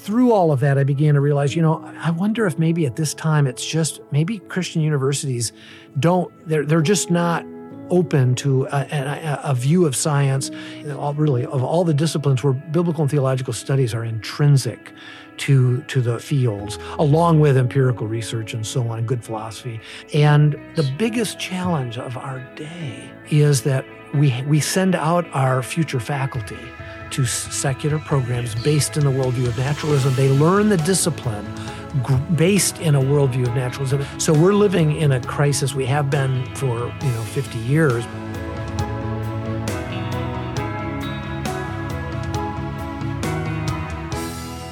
through all of that, I began to realize, you know, I wonder if maybe at this time it's just maybe Christian universities don't, they're, they're just not open to a, a, a, view of science, all, really of all the disciplines where biblical and theological studies are intrinsic to, to the fields, along with empirical research and so on, and good philosophy. And the biggest challenge of our day is that we, we send out our future faculty to secular programs based in the worldview of naturalism. They learn the discipline based in a worldview of naturalism. So we're living in a crisis we have been for, you know, 50 years.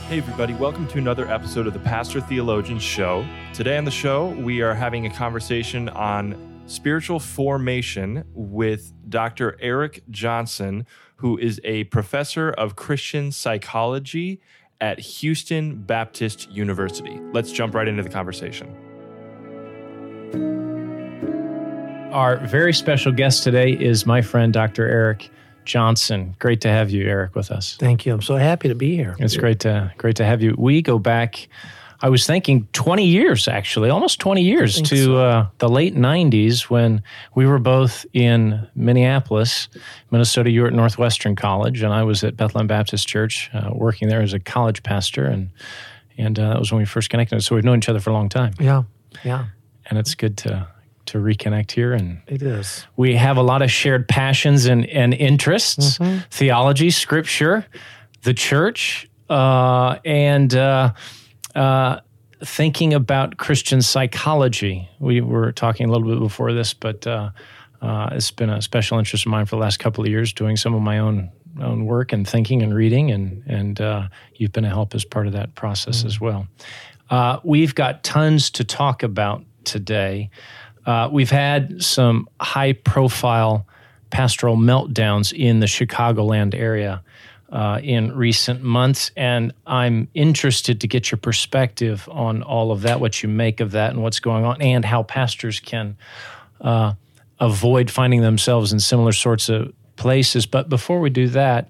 Hey, everybody, welcome to another episode of the Pastor Theologian Show. Today on the show, we are having a conversation on spiritual formation with Dr. Eric Johnson, who is a professor of Christian psychology at Houston Baptist University. Let's jump right into the conversation. Our very special guest today is my friend, Dr. Eric Johnson. Great to have you, Eric, with us. Thank you. I'm so happy to be here. It's great to great to have you. We go back I was thinking 20 years, actually, almost 20 years to so. uh, the late 90s when we were both in Minneapolis, Minnesota. You were at Northwestern College, and I was at Bethlehem Baptist Church, uh, working there as a college pastor. And, and uh, that was when we first connected. So we've known each other for a long time. Yeah, yeah. And it's good to to reconnect here and it is we have a lot of shared passions and, and interests mm-hmm. theology scripture the church uh, and uh, uh, thinking about Christian psychology. We were talking a little bit before this, but uh, uh, it's been a special interest of mine for the last couple of years, doing some of my own own work and thinking and reading, and and uh, you've been a help as part of that process mm. as well. Uh, we've got tons to talk about today. Uh, we've had some high profile pastoral meltdowns in the Chicagoland area uh, in recent months. And I'm interested to get your perspective on all of that, what you make of that, and what's going on, and how pastors can uh, avoid finding themselves in similar sorts of places. But before we do that,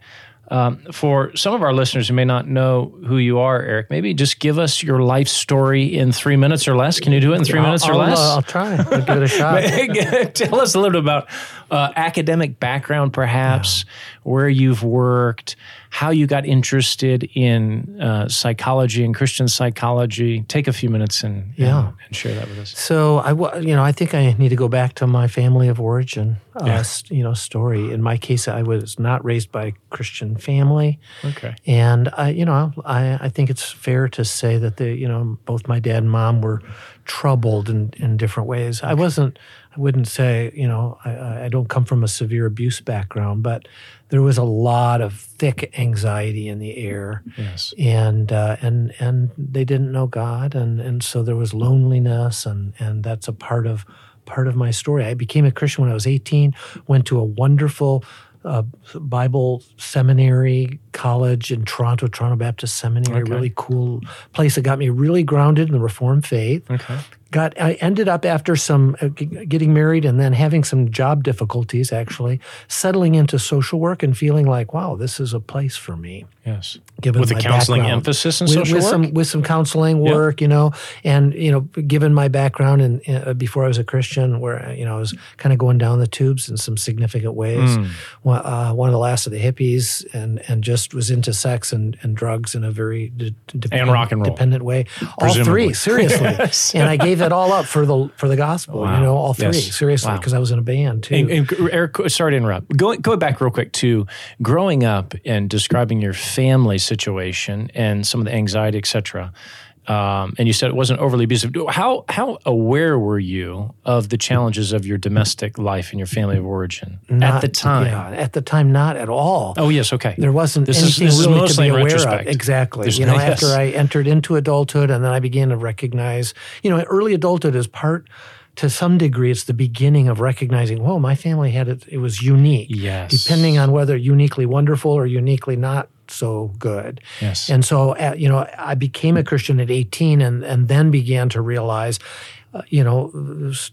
um, for some of our listeners who may not know who you are, Eric, maybe just give us your life story in three minutes or less. Can you do it in 3 I'll, minutes or I'll, less? Uh, I'll try. I'll give it a shot. Tell us a little bit about uh, academic background, perhaps, yeah. Where you've worked, how you got interested in uh, psychology and Christian psychology. Take a few minutes and, yeah. and, and share that with us. So I, you know, I think I need to go back to my family of origin, uh, yeah. you know, story. In my case, I was not raised by a Christian family. Okay. And I, you know, I, I think it's fair to say that the, you know, both my dad and mom were troubled in, in different ways. I wasn't, wouldn't say, you know, I, I don't come from a severe abuse background, but there was a lot of thick anxiety in the air. Yes. And uh, and and they didn't know God, and and so there was loneliness, and and that's a part of part of my story. I became a Christian when I was 18. Went to a wonderful uh, Bible seminary college in Toronto, Toronto Baptist Seminary, okay. really cool place that got me really grounded in the Reformed faith. Okay got I ended up after some uh, getting married and then having some job difficulties actually settling into social work and feeling like wow this is a place for me. Yes. Given with a counseling background. emphasis in with, social with work? some with some counseling work you know and you know given my background and uh, before I was a Christian where you know I was kind of going down the tubes in some significant ways. Mm. one, uh, one of the last of the hippies and and just was into sex and, and drugs in a very de- and rock and roll. dependent way. All three seriously. Yes. and I gave gave it all up for the for the gospel. Wow. You know, all three yes. seriously because wow. I was in a band too. And, and Eric, sorry to interrupt. Going going back real quick to growing up and describing your family situation and some of the anxiety, etc. Um, and you said it wasn't overly abusive. How how aware were you of the challenges of your domestic life and your family of origin not, at the time? Yeah, at the time, not at all. Oh yes, okay. There wasn't this anything is, really to be aware of. Exactly. There's you know, no, after yes. I entered into adulthood, and then I began to recognize, you know, early adulthood is part to some degree, it's the beginning of recognizing, whoa, my family had it, it was unique. Yes. Depending on whether uniquely wonderful or uniquely not so good. Yes. And so, uh, you know, I became a Christian at 18 and, and then began to realize uh, you know,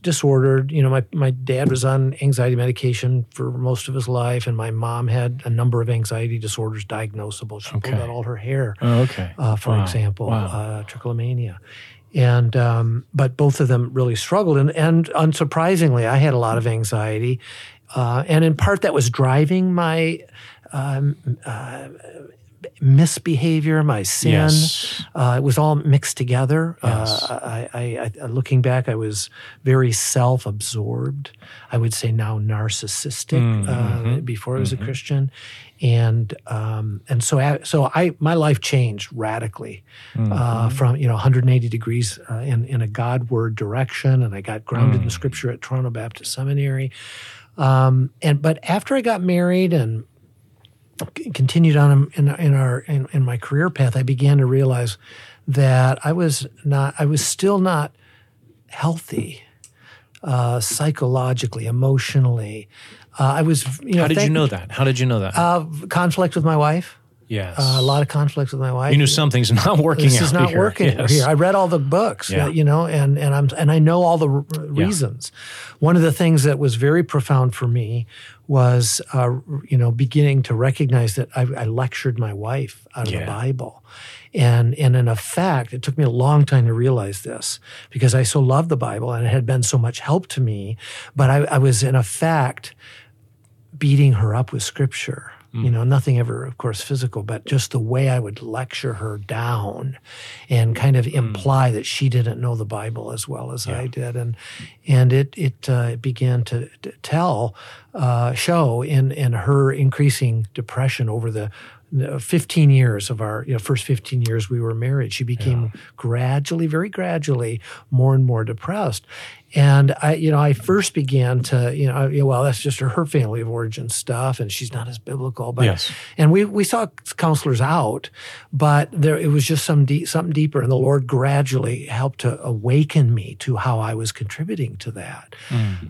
disordered. You know, my, my dad was on anxiety medication for most of his life, and my mom had a number of anxiety disorders diagnosable. She Okay. pulled out all her hair, Oh, okay. uh, for Wow. example, Wow. uh, trichomania. And um, but both of them really struggled, and, and unsurprisingly, I had a lot of anxiety, uh, and in part that was driving my um, uh, misbehavior, my sin. Yes. Uh, it was all mixed together. Yes. Uh, I, I, I, looking back, I was very self-absorbed. I would say now narcissistic. Mm, uh, mhm, before I was mhm. a Christian, and um, and so I, so I my life changed radically Mm-hmm. uh, from you know 180 degrees uh, in in a Godward direction, and I got grounded Mm. in Scripture at Toronto Baptist Seminary. Um, and but after I got married and c- continued on in, in our in, in my career path, I began to realize that I was not I was still not healthy uh, psychologically, emotionally. Uh, I was you know How did you know that? How did you know that? uh, conflict with my wife. Yes. Uh, a lot of conflicts with my wife. you knew something's not working this out is not here. working Yes. here. I read all the books, Yeah. you know, and and I'm and I know all the r- reasons. One of the things that was very profound for me was, uh, you know, beginning to recognize that I, I lectured my wife out of Yeah. the Bible. And, and in effect, it took me a long time to realize this because I so loved the Bible and it had been so much help to me. But I, I was, in effect, beating her up with scripture. You know, nothing ever, of course, physical, but just the way I would lecture her down and kind of imply that she didn't know the Bible as well as I did, and and it it uh, began to, to tell, uh, show in in her increasing depression over the. the 15 years of our you know, first 15 years we were married. She became gradually very gradually more and more depressed and I, you know, I first began to, you know, I- well, that's just her, her family of origin stuff, and she's not as biblical. But Yes. and we we saw counselors out, but there it was just some deep, something deeper, and the Lord gradually helped to awaken me to how I was contributing to that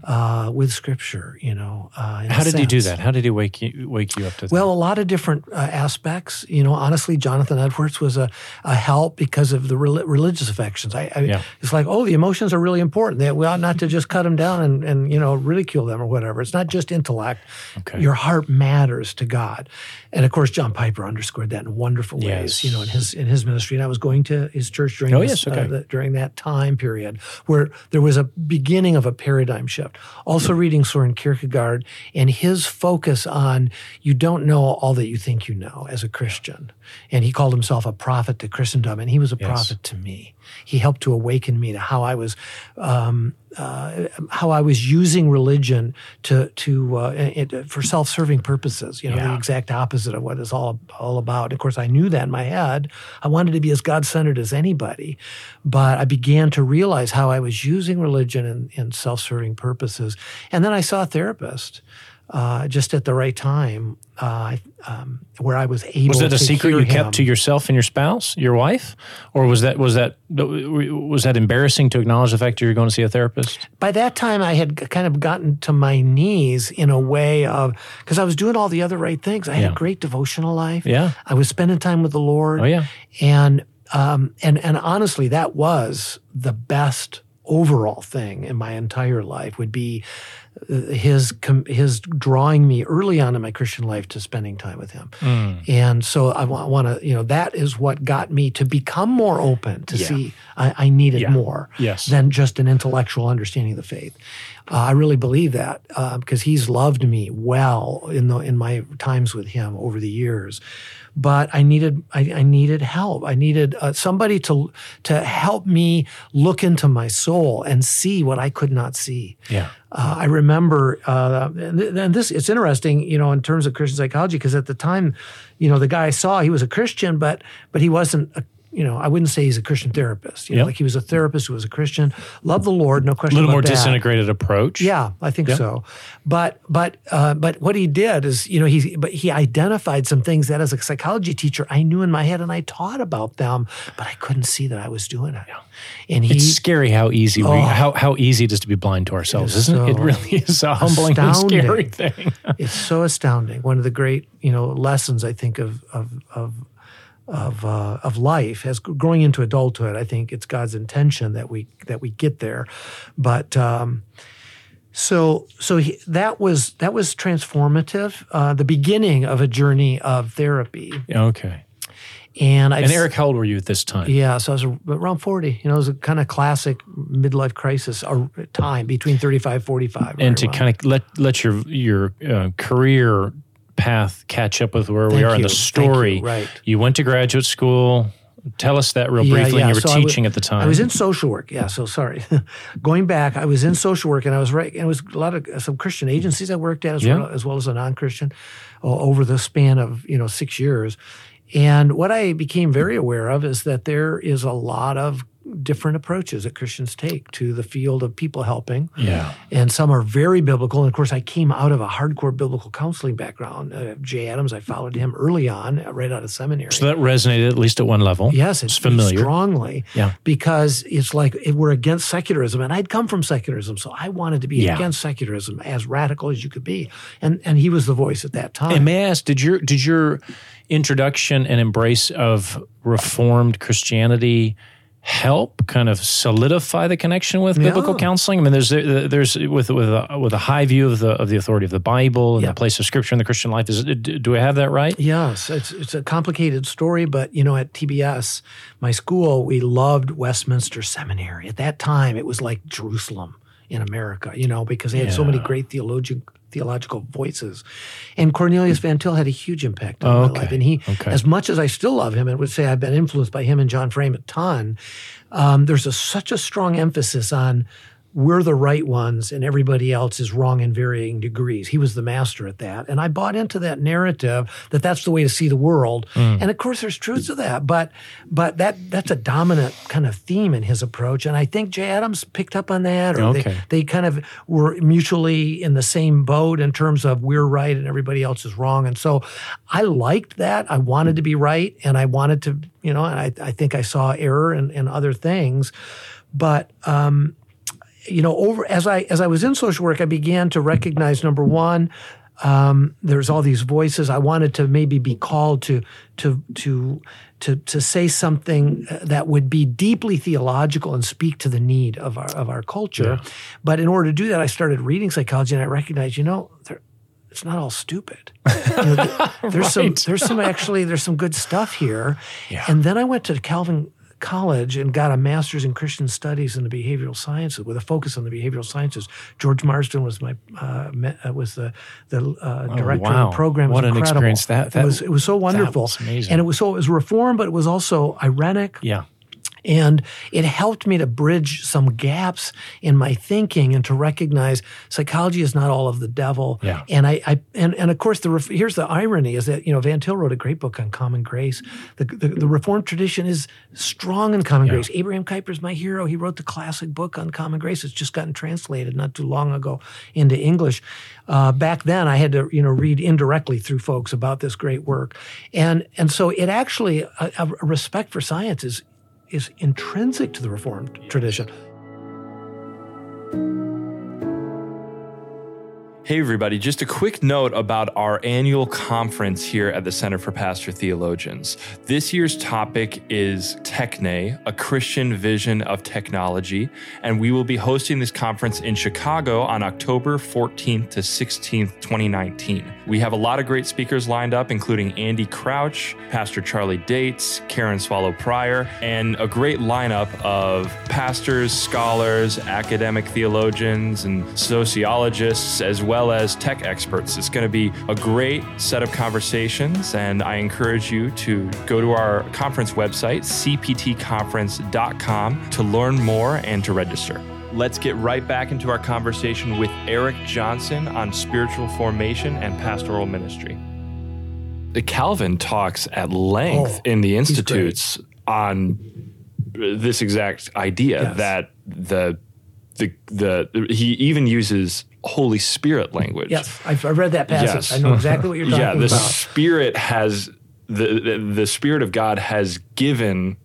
uh, with Scripture. You know, uh, Mm. How did he do that? How did he wake you wake you up to that? Well, a lot of different uh, aspects. You know, honestly, Jonathan Edwards was a, a help because of the rel- religious affections. I, I Yeah. it's like, oh, the emotions are really important. They, we ought not to just cut them down and, and you know ridicule them or whatever. It's not just intellect. Okay. Your heart matters to God, and of course, John Piper underscored that in wonderful ways. Yes. You know, in his in his ministry, and I was going to his church during Oh, this, yes, okay. uh, the- during that time period where there was a beginning of a paradigm shift. Also, reading Soren Kierkegaard and his focus on you don't know all that you think you know as a Christian. And he called himself a prophet to Christendom, and he was a Yes. prophet to me. He helped to awaken me to how I was. Um, uh, how I was using religion to to uh, it, for self-serving purposes, you know, the exact opposite of what it's all all about. Of course, I knew that in my head. I wanted to be as God-centered as anybody, but I began to realize how I was using religion in, in self-serving purposes. And then I saw a therapist uh, just at the right time, uh, um, where I was able. was that a secret you him. kept to yourself and your spouse, your wife, or was that was that was that embarrassing to acknowledge the fact that you were going to see a therapist? by that time I had kind of gotten to my knees in a way of because I was doing all the other right things. I had a great devotional life. Yeah. I was spending time with the Lord. Oh yeah. And um, and and honestly, that was the best overall thing in my entire life. Would be his his drawing me early on in my Christian life to spending time with him. Mm. And so I want to, you know, that is what got me to become more open to Yeah. see I, I needed Yeah. more Yes. than just an intellectual understanding of the faith. Uh, I really believe that uh, because he's loved me well in the in my times with him over the years. But I needed I, I needed help. I needed uh, somebody to to help me look into my soul and see what I could not see. Yeah. Uh, I remember, uh, and, th- and this it's interesting, you know, in terms of Christian psychology, because at the time, you know, the guy I saw, he was a Christian, but but he wasn't a you know, I wouldn't say he's a Christian therapist. You know, Yep. like he was a therapist who was a Christian, loved the Lord, no question. A little more that. disintegrated approach. Yeah, I think Yeah. so. But but uh, but what he did is, you know, he but he identified some things that as a psychology teacher I knew in my head and I taught about them, but I couldn't see that I was doing it. And he It's scary how easy we Oh. how how easy it is to be blind to ourselves, is isn't it? It so really is a humbling scary thing. it's so astounding. One of the great, you know, lessons I think of of of of uh, of life as growing into adulthood. I think it's God's intention that we that we get there, but. Um, so, so he, that was that was transformative. Uh, the beginning of a journey of therapy. Okay. And I and Eric, how old were you at this time? Yeah, so I was around forty. You know, it was a kind of classic midlife crisis or time between 35, 45. And to kind of let let your your uh, career path catch up with where Thank we are in the story. You. Right. You went to graduate school. Tell us that real Yeah, briefly. yeah. And you were So teaching at the time. I was in social work. Yeah, so sorry. Going back, I was in social work, and I was right. And it was a lot of uh, some Christian agencies I worked at, as, Yeah. well, as well as a non-Christian, o- over the span of you know six years. And what I became very aware of is that there is a lot of different approaches that Christians take to the field of people helping. Yeah. And some are very biblical. And of course, I came out of a hardcore biblical counseling background. Uh, Jay Adams, I followed him early on, uh, right out of seminary. So that resonated at least at one level. Yes, it's it's familiar. strongly. Yeah. Because it's like it, we're against secularism, and I'd come from secularism, so I wanted to be Yeah. against secularism, as radical as you could be. And and he was the voice at that time. And may I ask, did your did your introduction and embrace of Reformed Christianity help kind of solidify the connection with biblical counseling? I mean, there's there's with with a, with a high view of the of the authority of the Bible and Yeah. the place of Scripture in the Christian life. Is do I have that right? Yes, it's it's a complicated story, but you know, at TBS, my school, we loved Westminster Seminary. At that time, it was like Jerusalem in America, you know, because they had so many great theologian theological voices. And Cornelius Van Til had a huge impact on Oh, my life. And he, Okay. as much as I still love him and would say I've been influenced by him and John Frame a ton, um, there's a, such a strong emphasis on we're the right ones and everybody else is wrong in varying degrees. He was the master at that. And I bought into that narrative that that's the way to see the world. Mm. And of course there's truth to that, but but that that's a dominant kind of theme in his approach. And I think Jay Adams picked up on that or Okay. they, they kind of were mutually in the same boat in terms of we're right and everybody else is wrong. And so I liked that. I wanted to be right and I wanted to, you know, and I, I think I saw error in, in other things. But um, you know, over as I as I was in social work, I began to recognize number one, um, there's all these voices. I wanted to maybe be called to to to to to say something uh, that would be deeply theological and speak to the need of our of our culture. But in order to do that, I started reading psychology, and I recognized, you know, there, it's not all stupid. You know, th- there's some there's some actually there's some good stuff here. Yeah. And then I went to Calvin College and got a master's in Christian Studies in the behavioral sciences with a focus on the behavioral sciences. George Marsden was my uh, uh, was the the uh, director Oh, wow. of the program. It was What an incredible. experience that- that- it was. It was so wonderful, was amazing. and it was so it was reform, but it was also ironic. Yeah. And it helped me to bridge some gaps in my thinking and to recognize psychology is not all of the devil. Yeah. And I, I and, and of course the here's the irony is that you know Van Til wrote a great book on common grace. The the, the Reformed tradition is strong in common grace. Abraham Kuyper is my hero. He wrote the classic book on common grace. It's just gotten translated not too long ago into English. Uh, back then, I had to you know read indirectly through folks about this great work, and and so it actually a, a respect for science is is intrinsic to the Reformed tradition. Hey, everybody, just a quick note about our annual conference here at the Center for Pastor Theologians. This year's topic is Techne, a Christian vision of technology, and we will be hosting this conference in Chicago on October 14th to 16th, 2019. We have a lot of great speakers lined up, including Andy Crouch, Pastor Charlie Dates, Karen Swallow Prior, and a great lineup of pastors, scholars, academic theologians, and sociologists, as well as tech experts. It's going to be a great set of conversations, and I encourage you to go to our conference website, cptconference.com, to learn more and to register. Let's get right back into our conversation with Eric Johnson on spiritual formation and pastoral ministry. Calvin talks at length Oh, in the institutes on this exact idea Yes. that the the the he even uses Holy Spirit language. Yes, I've, I've read that passage. Yes. I know exactly what you're talking about. yeah, the. Spirit has the, the the Spirit of God has given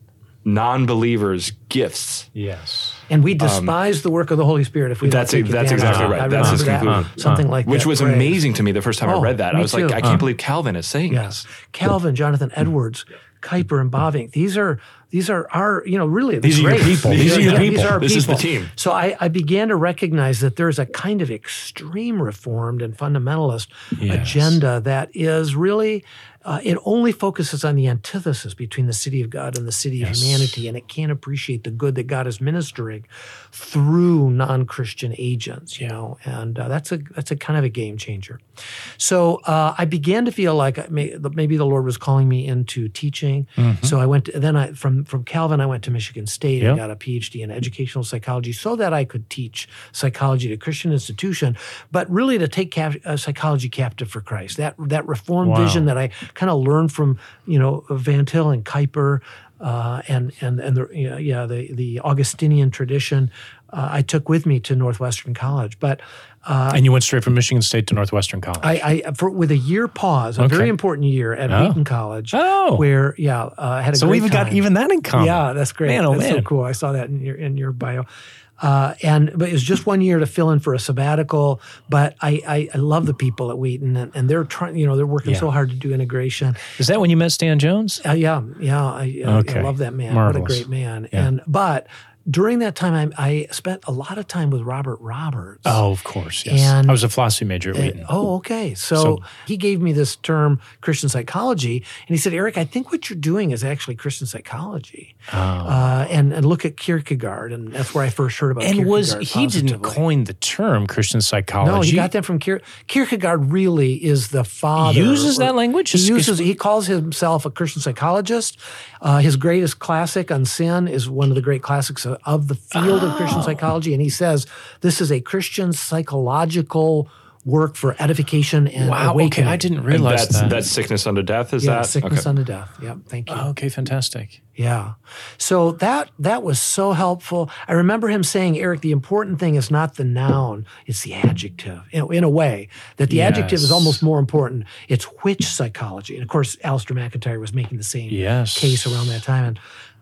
non-believers gifts. Yes. And we despise the work of the Holy Spirit if we don't um, That's- take that's exactly right. I That's his remember that. conclusion. Something like Which that was phrase. amazing to me the first time I Oh, read that. I me was like. I can't believe Calvin is saying Yes. this. Calvin, Jonathan Edwards Kuyper and Bavinck. These are these are our you know really the These are your people. These are your These people. are our This is the team. So I, I began to recognize that there's a kind of extreme reformed and fundamentalist Yes. agenda that is really uh, it only focuses on the antithesis between the city of God and the city of humanity, and it can't appreciate the good that God is ministering through non-Christian agents. You know, and uh, that's a that's a kind of a game changer. So uh, I began to feel like may, maybe the Lord was calling me into teaching. So I went. then I from from Calvin, I went to Michigan State and got a PhD in educational psychology, so that I could teach psychology to Christian institution, but really to take cap- uh, psychology captive for Christ. That that reformed Wow. vision that I kind of learned from you know Van Til and Kuyper. Uh, and and and the yeah the the Augustinian tradition uh, I took with me to Northwestern College, but and you went straight from Michigan State to Northwestern College. I, I for, with a year pause, a Okay. very important year at Oh. Wheaton College, Oh. where yeah, uh, I had a so great we even got time. even that in common. Yeah, that's great. Man, oh, that's so man. cool. I saw that in your in your bio. Uh, and but it was just one year to fill in for a sabbatical. But I I, I love the people at Wheaton, and, and they're trying. You know, they're working so hard to do integration. Is that when you met Stan Jones? Uh, yeah, yeah, I, uh, Okay. I love that man. Marvelous. What a great man. Yeah. And but during that time, I, I spent a lot of time with Robert Roberts. Oh, of course. Yes. And- I was a philosophy major at Uh, Wheaton. oh, okay. So, So- he gave me this term, Christian psychology, and he said, Eric, I think what you're doing is actually Christian psychology. Oh. Uh, and, and look at Kierkegaard, and that's where I first heard about and Kierkegaard. was he didn't coin the term Christian psychology? No, he got that from Kier- Kierkegaard. Really, is the father he Uses that language? He uses. He calls himself a Christian psychologist. Uh, his greatest classic on sin is one of the great classics of, of the field of Oh. Christian psychology, and he says this is a Christian psychological work for edification and Wow. awakening. Okay, I didn't realize that's that. that's sickness unto death. Is Yeah, that sickness okay? unto death. Yep. Thank you. Oh, okay, fantastic. Yeah. So that that was so helpful. I remember him saying, Eric, the important thing is not the noun, it's the adjective. In, in a way, that the adjective is almost more important. It's which psychology. And of course, Alasdair MacIntyre was making the same Yes. case around that time. And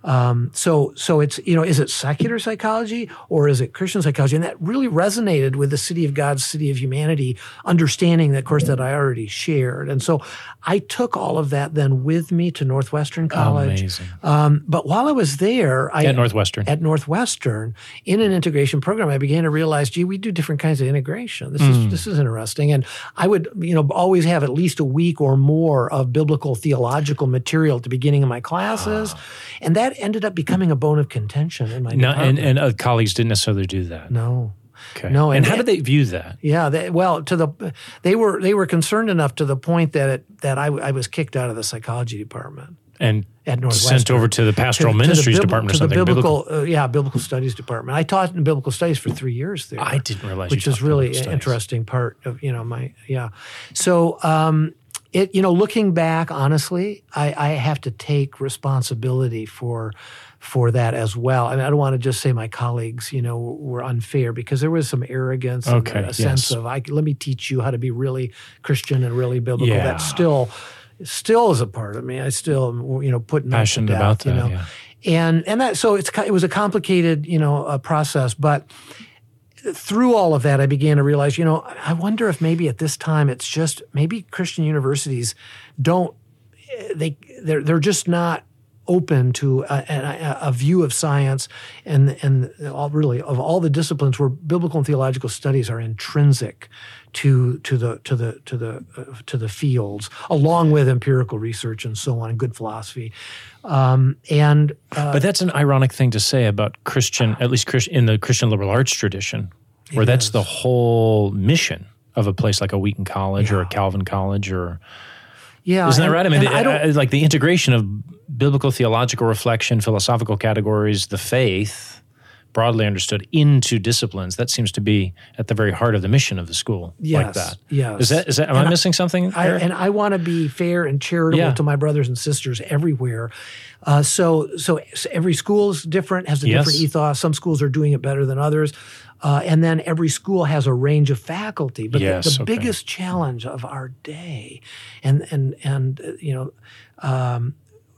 um, so so it's you know, is it secular psychology or is it Christian psychology? And that really resonated with the city of God, city of humanity, understanding that of course that I already shared. And so I took all of that then with me to Northwestern College. Amazing. Um, but while I was there, I At Northwestern. at Northwestern in an integration program, I began to realize, gee, we do different kinds of integration. This is this is interesting, and I would you know always have at least a week or more of biblical theological material at the beginning of my classes, and that ended up becoming a bone of contention in my no, department. and and uh, colleagues didn't necessarily do that. no. Okay. No, and, and how did they view that? Yeah, they, well, to the they were they were concerned enough to the point that it, that I, I was kicked out of the psychology department And at Northwestern. sent over to the pastoral to- to the ministries department or to something. the biblical, uh, yeah, biblical studies department. I taught in biblical studies for three years there. I didn't realize which is really an studies. interesting part of you know my yeah. So um, it you know looking back, honestly, I, I have to take responsibility for for that as well. I, And I don't want to just say my colleagues, you know, were unfair because there was some arrogance and Okay, a sense of I let me teach you how to be really Christian and really biblical. Yeah. That still still is a part of me. I still you know putting that Passionate about you know. yeah. And and that so it's it was a complicated you know uh, process, but through all of that, I began to realize, you know, I wonder if maybe at this time it's just maybe Christian universities don't eh, they they're they're just not open to a, a, a view of science and and all really of all the disciplines where biblical and theological studies are intrinsic to to the to the to the uh, to the fields along with empirical research and so on and good philosophy um, and uh, But that's an ironic thing to say about Christian, at least Christ, in the Christian liberal arts tradition, where that's is. the whole mission of a place like a Wheaton College or a Calvin College, or yeah isn't that and- right? I mean, the, don't- uh, like the integration of biblical theological reflection, philosophical categories, the faith, broadly understood, into disciplines. That seems to be at the very heart of the mission of the school. like that. yes. Is that? Is that? Am I I- missing something? I, and I want to be fair and charitable Yeah. to my brothers and sisters everywhere. Uh, so, so, every school is different, has a Yes. different ethos. Some schools are doing it better than others. Uh, and then every school has a range of faculty. But the- Yes, the, okay. biggest challenge of our day, and and and uh, you know, um,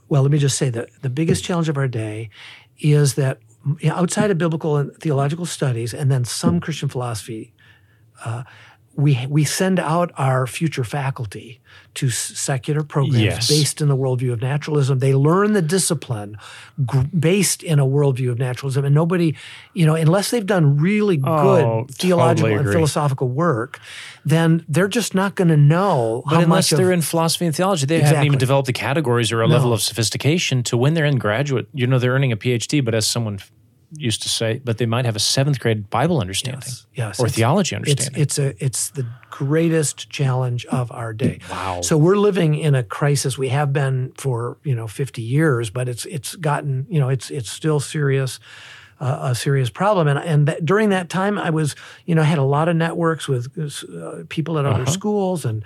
well, let me just say that the biggest challenge of our day is that know, outside of biblical and theological studies, and then some Christian philosophy, uh, we we send out our future faculty to secular programs Yes. based in the worldview of naturalism. They learn the discipline g- based in a worldview of naturalism, and nobody, you know, unless they've done really oh, good Oh, theological totally and philosophical work, then they're just not going to know But how unless much they're of, in philosophy and theology, they haven't even developed the categories or a level of sophistication to when they're in graduate. You know, they're earning a PhD, but as someone used to say, but they might have a seventh grade Bible understanding Yes, yes, or it's- theology understanding. it's a it's the greatest challenge of our day. Wow. So we're living in a crisis. We have been for you know 50 years, but it's it's gotten you know it's it's still serious. Uh, a serious problem, and and that, during that time, I was, you know, I had a lot of networks with uh, people at other schools, and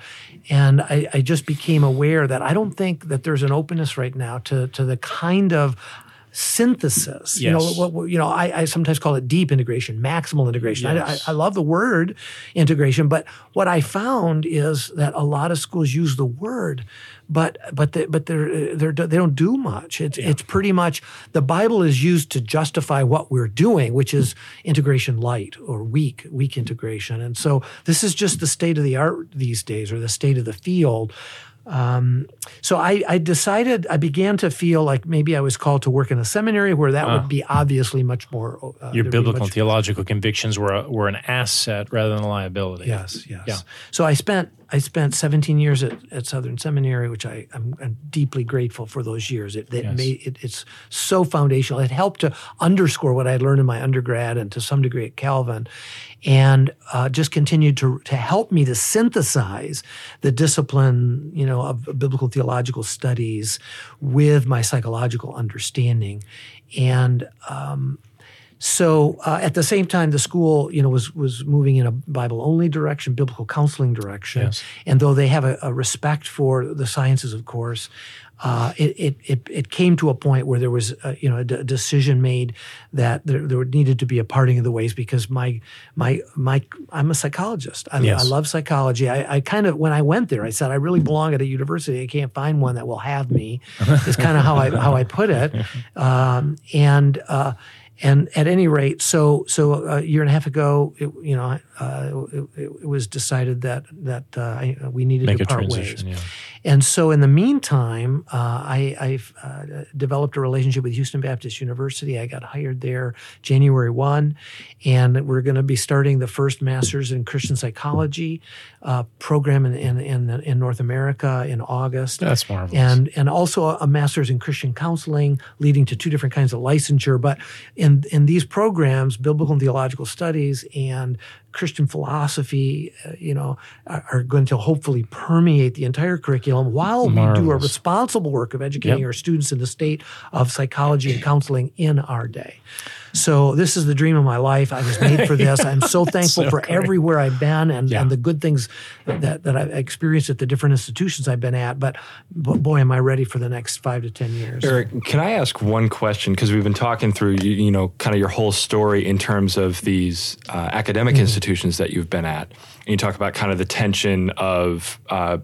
and I, I just became aware that I don't think that there's an openness right now to to the kind of synthesis. You know, what, you know, I, I sometimes call it deep integration, maximal integration. I, I, I love the word integration, but what I found is that a lot of schools use the word, but but they, but they're, they're they don't do much. It's it's pretty much the Bible is used to justify what we're doing, which is integration light or weak weak integration. And so this is just the state of the art these days, or the state of the field. Um, so I, I decided I began to feel like maybe I was called to work in a seminary where that would be obviously much more. Uh, Your biblical theological convictions were a, were an asset rather than a liability. Yes, yes. Yeah. So I spent I spent 17 years at, at Southern Seminary, which I, I'm, I'm deeply grateful for those years. It, it Yes. made it, it's so foundational. It helped to underscore what I had learned in my undergrad and to some degree at Calvin, and uh, just continued to to help me to synthesize the discipline, you know, of biblical theological studies with my psychological understanding, and. Um, so uh, at the same time, the school, you know, was was moving in a Bible only direction, biblical counseling direction, Yes. and though they have a, a respect for the sciences, of course, uh, it, it it it came to a point where there was, a, you know, a, d- decision made that there, there needed to be a parting of the ways because my my my I'm a psychologist. I, Yes. I love psychology. I, I kind of when I went there, I said I really belong at a university. I can't find one that will have me. Is kind of how I how I put it, um, and. Uh, and at any rate, so so a year and a half ago, it, you know, uh, it, it was decided that that uh, we needed Make to part ways. Yeah. And so, in the meantime, uh, I, I've uh, developed a relationship with Houston Baptist University. I got hired there January 1, and we're going to be starting the first Master's in Christian Psychology uh, program in, in, in, in North America in August. That's marvelous. And, and also a, a master's in Christian counseling, leading to two different kinds of licensure. But in, in these programs, biblical and theological studies and Christian philosophy, uh, you know, are, are going to hopefully permeate the entire curriculum while we do a responsible work of educating Yep. our students in the state of psychology and counseling in our day. So this is the dream of my life. I was made for this. I'm so thankful So for great. everywhere I've been and, Yeah. and the good things that, that I've experienced at the different institutions I've been at. But, but boy, am I ready for the next five to 10 years. Eric, can I ask one question? Because we've been talking through, you, you know, kind of your whole story in terms of these uh, academic institutions that you've been at. And you talk about kind of the tension of uh,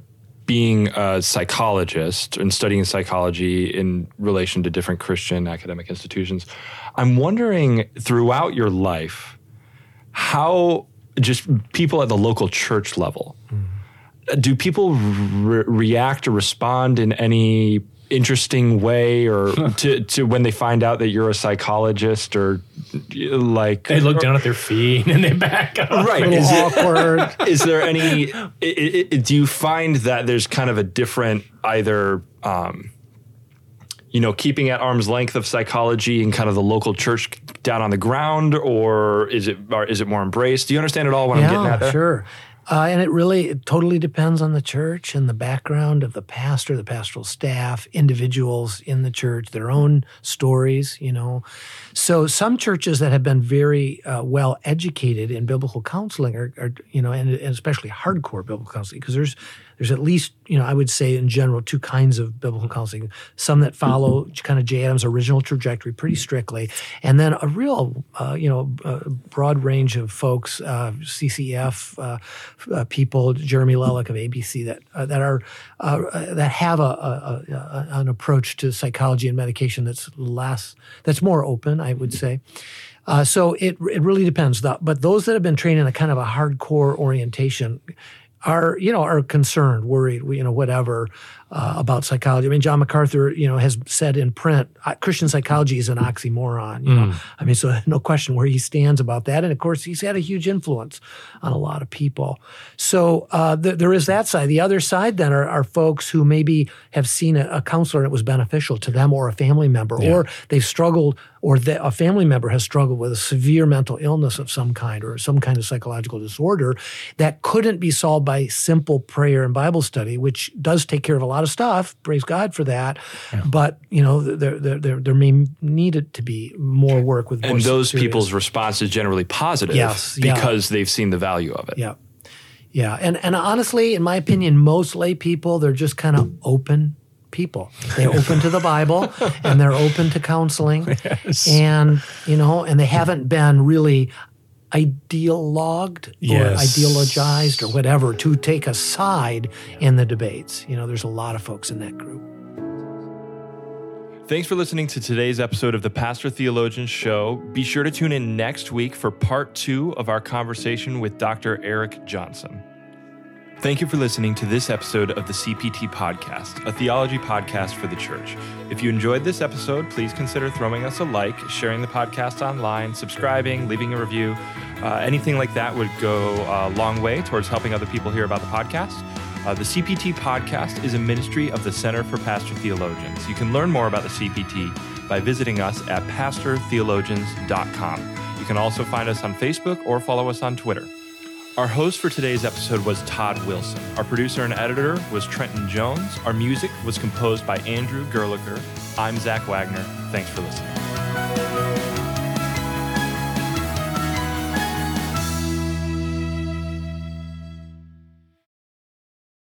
being a psychologist and studying psychology in relation to different Christian academic institutions. I'm wondering throughout your life, how just people at the local church level, do people re- react or respond in any interesting way or to, to when they find out that you're a psychologist or like They look down at their feet and they back up. right A is, awkward. is there any i i i do you find that there's kind of a different either um, you know keeping at arm's length of psychology and kind of the local church down on the ground or is it or is it more embraced do you understand at all what i'm getting at there? sure. Uh, and it really it totally depends on the church and the background of the pastor, the pastoral staff, individuals in the church, their own stories, you know. So some churches that have been very uh, well educated in biblical counseling are, are you know, and, and especially hardcore biblical counseling, because there's there's at least, you know, I would say in general two kinds of biblical counseling. Some that follow kind of Jay Adams' original trajectory pretty strictly, and then a real, uh, you know, broad range of folks, uh, CCF uh, uh, people, Jeremy Lelek of ABC, that uh, that are that have a, a, a- an approach to psychology and medication that's less, that's more open, I would say. Uh, so it it really depends. But those that have been trained in a kind of a hardcore orientation are you know are concerned, worried, you know whatever uh, about psychology. I mean, John MacArthur, you know, has said in print, uh, Christian psychology is an oxymoron. You know, mm. I mean, so no question where he stands about that. And of course, he's had a huge influence on a lot of people. So uh, th- there is that side. The other side then are, are folks who maybe have seen a, a, counselor it was beneficial to them or a family member, yeah. or they've struggled, or the, a family member has struggled with a severe mental illness of some kind or some kind of psychological disorder that couldn't be solved by simple prayer and Bible study, which does take care of a lot lot of stuff. Praise God for that. Yeah. But you know, there, there there there may needed to be more work with. And those serious. people's response is generally positive. Yes, because yeah. they've seen the value of it. Yeah, yeah. And and honestly, in my opinion, most lay people they're just kind of open people. They're open to the Bible and they're open to counseling. Yes. And, you know, and they haven't been really ideologued yes. or ideologized or whatever to take a side in the debates. You know, there's a lot of folks in that group. Thanks for listening to today's episode of the Pastor Theologian Show. Be sure to tune in next week for part two of our conversation with Dr. Eric Johnson. Thank you for listening to this episode of the CPT Podcast, a theology podcast for the church. If you enjoyed this episode, please consider throwing us a like, sharing the podcast online, subscribing, leaving a review. Uh, anything like that would go a long way towards helping other people hear about the podcast. Uh, the CPT Podcast is a ministry of the Center for Pastor Theologians. You can learn more about the CPT by visiting us at pastortheologians.com. You can also find us on Facebook or follow us on Twitter. Our host for today's episode was Todd Wilson. Our producer and editor was Trenton Jones. Our music was composed by Andrew Gerlicher. I'm Zach Wagner. Thanks for listening.